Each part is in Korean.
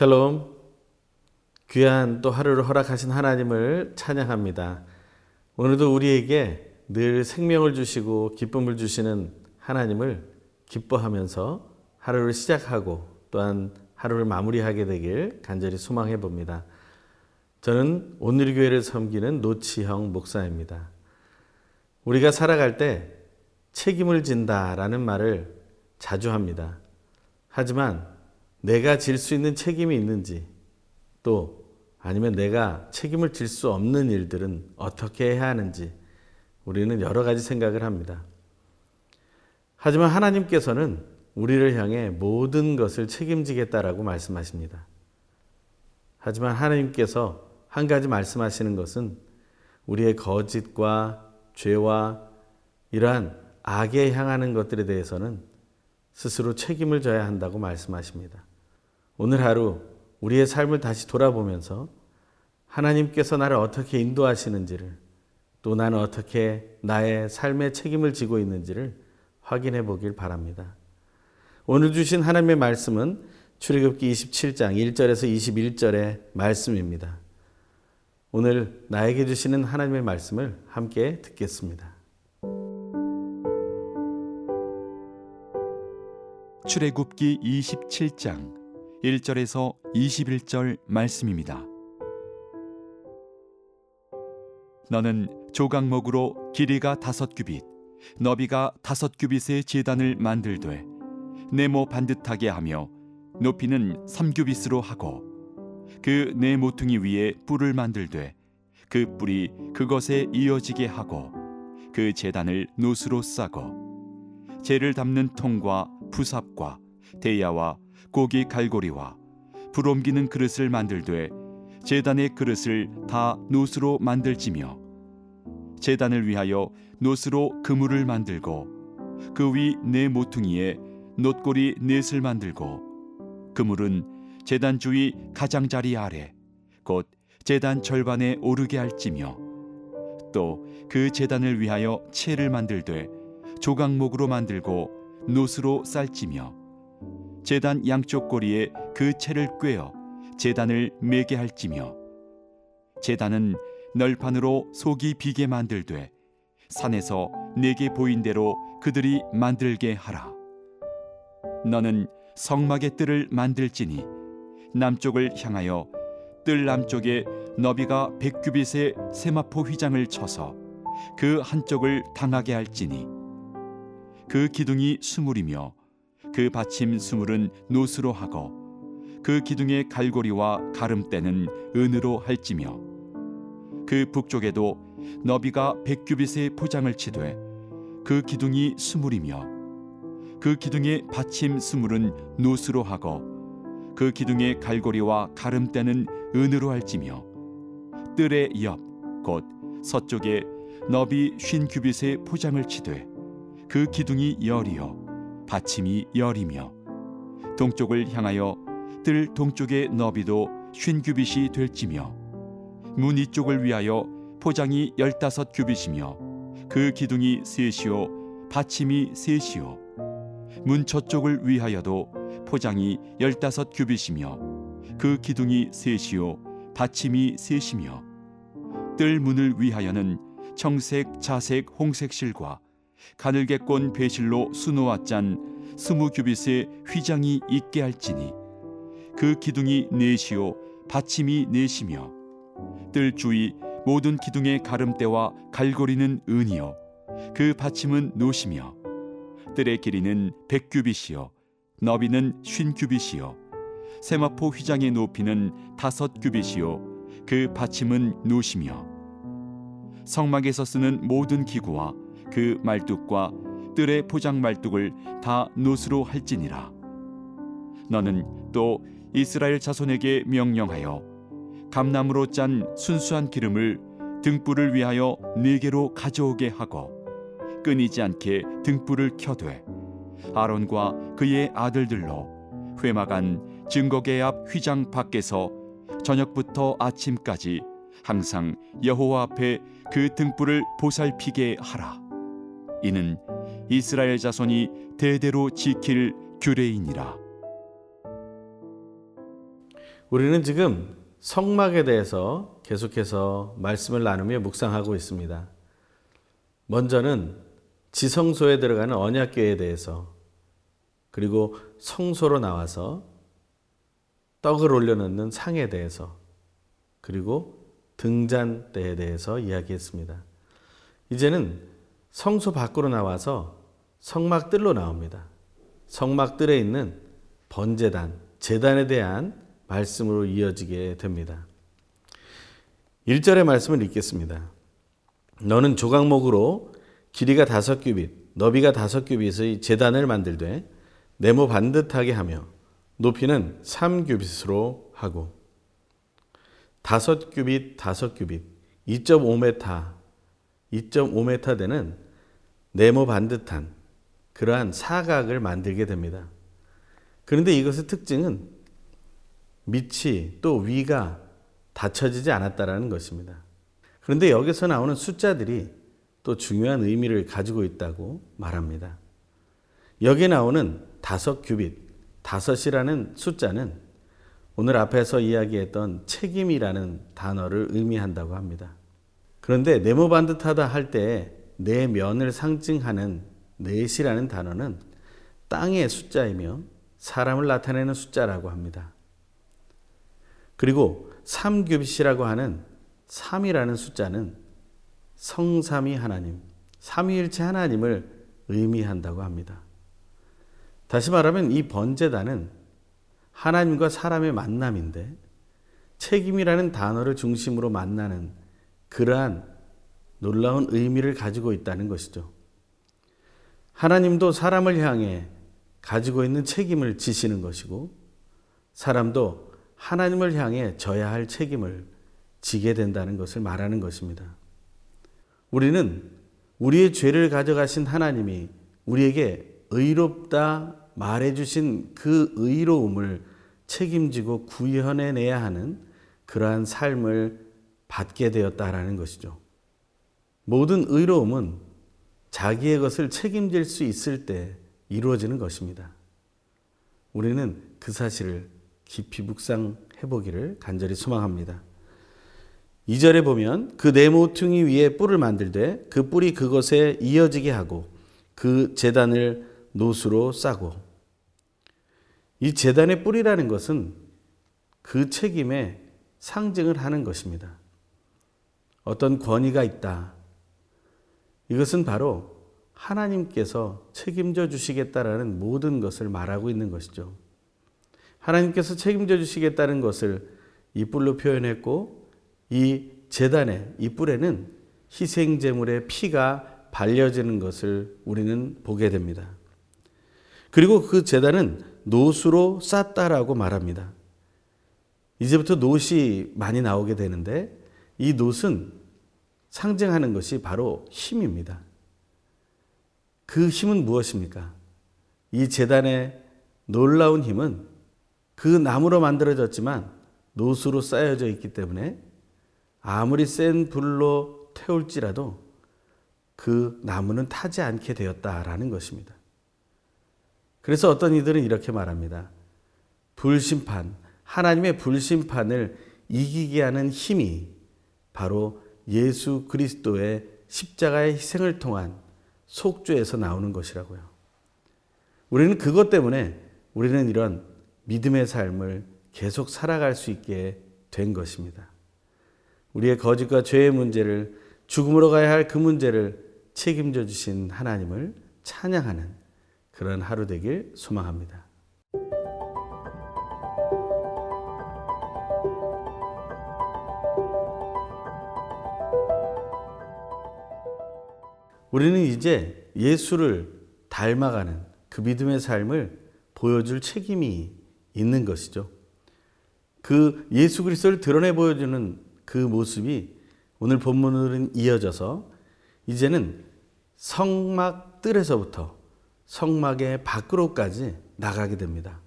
샬롬. 귀한 또 하루를 허락하신 하나님을 찬양합니다. 오늘도 우리에게 늘 생명을 주시고 기쁨을 주시는 하나님을 기뻐하면서 하루를 시작하고 또한 하루를 마무리하게 되길 간절히 소망해 봅니다. 저는 오늘교회를 섬기는 노치형 목사입니다. 우리가 살아갈 때 책임을 진다라는 말을 자주 합니다. 하지만 내가 질 수 있는 책임이 있는지 또 아니면 내가 책임을 질 수 없는 일들은 어떻게 해야 하는지 우리는 여러 가지 생각을 합니다. 하지만 하나님께서는 우리를 향해 모든 것을 책임지겠다라고 말씀하십니다. 하지만 하나님께서 한 가지 말씀하시는 것은 우리의 거짓과 죄와 이러한 악에 향하는 것들에 대해서는 스스로 책임을 져야 한다고 말씀하십니다. 오늘 하루 우리의 삶을 다시 돌아보면서 하나님께서 나를 어떻게 인도하시는지를 또 나는 어떻게 나의 삶의 책임을 지고 있는지를 확인해 보길 바랍니다. 오늘 주신 하나님의 말씀은 출애굽기 27장 1절에서 21절의 말씀입니다. 오늘 나에게 주시는 하나님의 말씀을 함께 듣겠습니다. 출애굽기 27장 1절에서 21절 말씀입니다. 너는 조각목으로 길이가 다섯 규빗, 너비가 다섯 규빗의 제단을 만들되 네모 반듯하게 하며 높이는 3규빗으로 하고 그 네 모퉁이 위에 뿔을 만들되 그 뿔이 그것에 이어지게 하고 그 제단을 노수로 싸고 재를 담는 통과 부삽과 대야와 고기 갈고리와 불 옮기는 그릇을 만들되 제단의 그릇을 다 노수로 만들지며 제단을 위하여 노수로 그물을 만들고 그 위 네 모퉁이에 놋고리 넷을 만들고 그물은 제단 주위 가장자리 아래 곧 제단 절반에 오르게 할지며 또 그 제단을 위하여 채를 만들되 조각목으로 만들고 노수로 쌀지며 제단 양쪽 고리에 그 채를 꿰어 제단을 매게 할지며 제단은 널판으로 속이 비게 만들되 산에서 내게 보인 대로 그들이 만들게 하라. 너는 성막의 뜰을 만들지니 남쪽을 향하여 뜰 남쪽에 너비가 백규빗의 세마포 휘장을 쳐서 그 한쪽을 당하게 할지니 그 기둥이 수물이며 그 받침 수물은 노수로 하고 그 기둥의 갈고리와 가름대는 은으로 할지며 그 북쪽에도 너비가 백규빗의 포장을 치되 그 기둥이 수물이며 그 기둥의 받침 수물은 노수로 하고 그 기둥의 갈고리와 가름대는 은으로 할지며 뜰의 옆곧 서쪽에 너비 쉰 규빗의 포장을 치되 그 기둥이 열이요 받침이 열이며 동쪽을 향하여 뜰 동쪽의 너비도 쉰 규빗이 될지며 문 이쪽을 위하여 포장이 열다섯 규빗이며 그 기둥이 셋이요 받침이 셋이요. 문 저쪽을 위하여도 포장이 열다섯 규빗이며 그 기둥이 셋이요 받침이 셋이며 뜰 문을 위하여는 청색, 자색, 홍색 실과 가늘게 꼰 배실로 수놓아 짠 스무 규빗의 휘장이 있게 할지니. 그 기둥이 넷이요 받침이 넷이며. 뜰 주위 모든 기둥의 가름대와 갈고리는 은이요 그 받침은 노시며. 뜰의 길이는 백규빗이요 너비는 쉰 규빗이요 세마포 휘장의 높이는 다섯 규빗이요 그 받침은 노시며. 성막에서 쓰는 모든 기구와 그 말뚝과 뜰의 포장 말뚝을 다 노수로 할지니라 너는 또 이스라엘 자손에게 명령하여 감나무로 짠 순수한 기름을 등불을 위하여 네 개로 가져오게 하고 끊이지 않게 등불을 켜되 아론과 그의 아들들로 회막안 증거계 앞 휘장 밖에서 저녁부터 아침까지 항상 여호와 앞에 그 등불을 보살피게 하라. 이는 이스라엘 자손이 대대로 지킬 규례이니라. 우리는 지금 성막에 대해서 계속해서 말씀을 나누며 묵상하고 있습니다. 먼저는 지성소에 들어가는 언약궤에 대해서 그리고 성소로 나와서 떡을 올려놓는 상에 대해서 그리고 등잔대에 대해서 이야기했습니다. 이제는 성소 밖으로 나와서 성막뜰로 나옵니다. 성막뜰에 있는 번제단, 제단에 대한 말씀으로 이어지게 됩니다. 1절의 말씀을 읽겠습니다. 너는 조각목으로 길이가 다섯 규빗, 너비가 다섯 규빗의 제단을 만들되 네모 반듯하게 하며 높이는 3규빗으로 하고 다섯 규빗, 다섯 규빗, 2.5m, 2.5m 되는 네모 반듯한 그러한 사각을 만들게 됩니다. 그런데 이것의 특징은 밑이 또 위가 닫혀지지 않았다라는 것입니다. 그런데 여기서 나오는 숫자들이 또 중요한 의미를 가지고 있다고 말합니다. 여기 나오는 다섯 규빗, 다섯이라는 숫자는 오늘 앞에서 이야기했던 책임이라는 단어를 의미한다고 합니다. 그런데 네모 반듯하다 할 때 네 면을 상징하는 넷이라는 단어는 땅의 숫자이며 사람을 나타내는 숫자라고 합니다. 그리고 3규빗이라고 하는 3이라는 숫자는 성삼위 하나님, 삼위일체 하나님을 의미한다고 합니다. 다시 말하면 이 번제단은 하나님과 사람의 만남인데 책임이라는 단어를 중심으로 만나는 그러한 놀라운 의미를 가지고 있다는 것이죠. 하나님도 사람을 향해 가지고 있는 책임을 지시는 것이고 사람도 하나님을 향해 져야 할 책임을 지게 된다는 것을 말하는 것입니다. 우리는 우리의 죄를 가져가신 하나님이 우리에게 의롭다 말해주신 그 의로움을 책임지고 구현해내야 하는 그러한 삶을 받게 되었다라는 것이죠. 모든 의로움은 자기의 것을 책임질 수 있을 때 이루어지는 것입니다. 우리는 그 사실을 깊이 묵상해 보기를 간절히 소망합니다. 2절에 보면 그 네모퉁이 위에 뿔을 만들되 그 뿔이 그것에 이어지게 하고 그 재단을 노수로 싸고 이 재단의 뿔이라는 것은 그 책임의 상징을 하는 것입니다. 어떤 권위가 있다. 이것은 바로 하나님께서 책임져 주시겠다라는 모든 것을 말하고 있는 것이죠. 하나님께서 책임져 주시겠다는 것을 이 뿔로 표현했고 이 재단의 이 뿔에는 희생 제물의 피가 발려지는 것을 우리는 보게 됩니다. 그리고 그 재단은 노수로 쌌다라고 말합니다. 이제부터 노시 많이 나오게 되는데 이 노은 상징하는 것이 바로 힘입니다. 그 힘은 무엇입니까? 이 재단의 놀라운 힘은 그 나무로 만들어졌지만 노수로 쌓여져 있기 때문에 아무리 센 불로 태울지라도 그 나무는 타지 않게 되었다라는 것입니다. 그래서 어떤 이들은 이렇게 말합니다. 불심판, 하나님의 불심판을 이기게 하는 힘이 바로 예수 그리스도의 십자가의 희생을 통한 속죄에서 나오는 것이라고요. 우리는 그것 때문에 우리는 이런 믿음의 삶을 계속 살아갈 수 있게 된 것입니다. 우리의 거짓과 죄의 문제를 죽음으로 가야 할 그 문제를 책임져 주신 하나님을 찬양하는 그런 하루 되길 소망합니다. 우리는 이제 예수를 닮아가는 그 믿음의 삶을 보여줄 책임이 있는 것이죠. 그 예수 그리스도를 드러내 보여주는 그 모습이 오늘 본문으로는 이어져서 이제는 성막 뜰에서부터 성막의 밖으로까지 나가게 됩니다.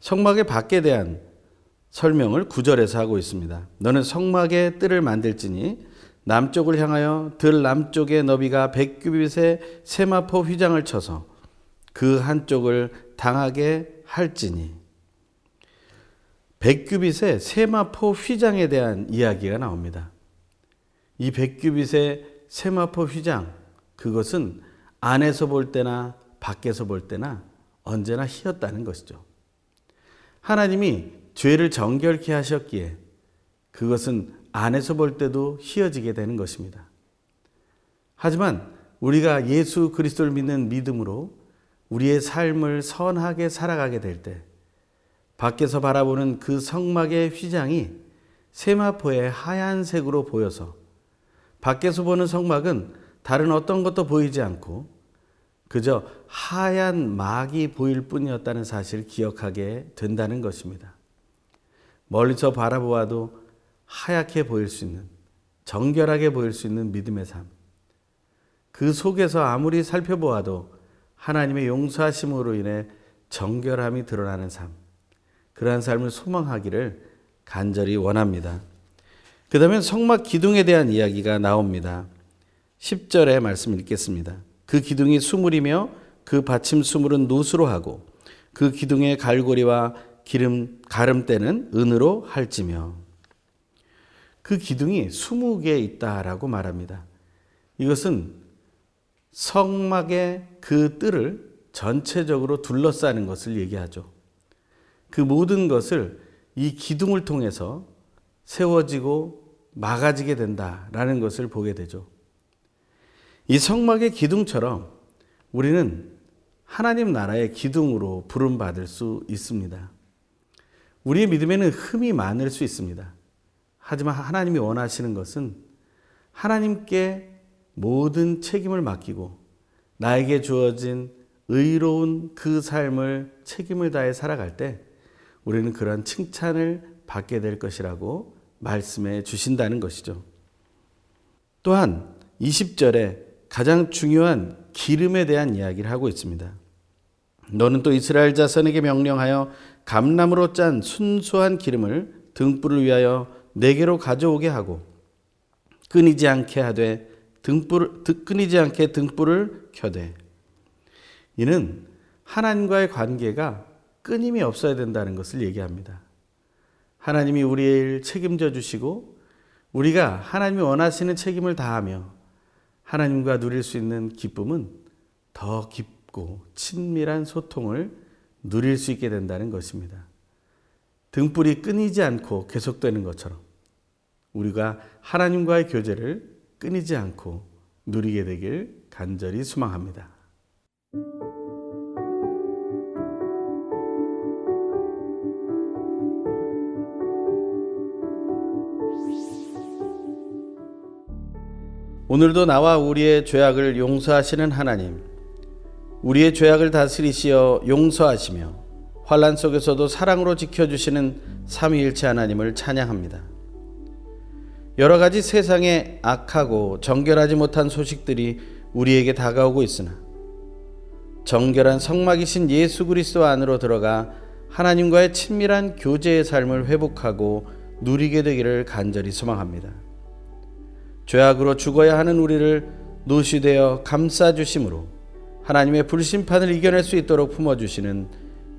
성막의 밖에 대한 설명을 구절에서 하고 있습니다. 너는 성막의 뜰을 만들지니 남쪽을 향하여 들 남쪽의 너비가 백규빗의 세마포 휘장을 쳐서 그 한쪽을 당하게 할지니 백규빗의 세마포 휘장에 대한 이야기가 나옵니다. 이 백규빗의 세마포 휘장, 그것은 안에서 볼 때나 밖에서 볼 때나 언제나 희었다는 것이죠. 하나님이 죄를 정결케 하셨기에 그것은 안에서 볼 때도 희어지게 되는 것입니다. 하지만 우리가 예수 그리스도를 믿는 믿음으로 우리의 삶을 선하게 살아가게 될 때, 밖에서 바라보는 그 성막의 휘장이 세마포의 하얀색으로 보여서 밖에서 보는 성막은 다른 어떤 것도 보이지 않고 그저 하얀 막이 보일 뿐이었다는 사실을 기억하게 된다는 것입니다. 멀리서 바라보아도 하얗게 보일 수 있는, 정결하게 보일 수 있는 믿음의 삶. 그 속에서 아무리 살펴보아도 하나님의 용서하심으로 인해 정결함이 드러나는 삶. 그러한 삶을 소망하기를 간절히 원합니다. 그 다음에 성막 기둥에 대한 이야기가 나옵니다. 10절의 말씀 읽겠습니다. 그 기둥이 수물이며 그 받침 수물은 노수로 하고 그 기둥의 갈고리와 기름 가름대는 은으로 할지며 그 기둥이 20개 있다라고 말합니다. 이것은 성막의 그 뜰을 전체적으로 둘러싸는 것을 얘기하죠. 그 모든 것을 이 기둥을 통해서 세워지고 막아지게 된다라는 것을 보게 되죠. 이 성막의 기둥처럼 우리는 하나님 나라의 기둥으로 부름받을 수 있습니다. 우리의 믿음에는 흠이 많을 수 있습니다. 하지만 하나님이 원하시는 것은 하나님께 모든 책임을 맡기고 나에게 주어진 의로운 그 삶을 책임을 다해 살아갈 때 우리는 그런 칭찬을 받게 될 것이라고 말씀해 주신다는 것이죠. 또한 20절에 가장 중요한 기름에 대한 이야기를 하고 있습니다. 너는 또 이스라엘 자손에게 명령하여 감람으로 짠 순수한 기름을 등불을 위하여 내게로 가져오게 하고 끊이지 않게 하되 등불 끊이지 않게 등불을 켜되 이는 하나님과의 관계가 끊임이 없어야 된다는 것을 얘기합니다. 하나님이 우리의 일 책임져 주시고 우리가 하나님이 원하시는 책임을 다하며 하나님과 누릴 수 있는 기쁨은 더 깊고 친밀한 소통을 누릴 수 있게 된다는 것입니다. 등불이 끊이지 않고 계속되는 것처럼 우리가 하나님과의 교제를 끊이지 않고 누리게 되길 간절히 소망합니다. 오늘도 나와 우리의 죄악을 용서하시는 하나님, 우리의 죄악을 다스리시어 용서하시며 환란 속에서도 사랑으로 지켜주시는 삼위일체 하나님을 찬양합니다. 여러 가지 세상에 악하고 정결하지 못한 소식들이 우리에게 다가오고 있으나 정결한 성막이신 예수 그리스도 안으로 들어가 하나님과의 친밀한 교제의 삶을 회복하고 누리게 되기를 간절히 소망합니다. 죄악으로 죽어야 하는 우리를 노시되어 감싸 주심으로 하나님의 불심판을 이겨낼 수 있도록 품어 주시는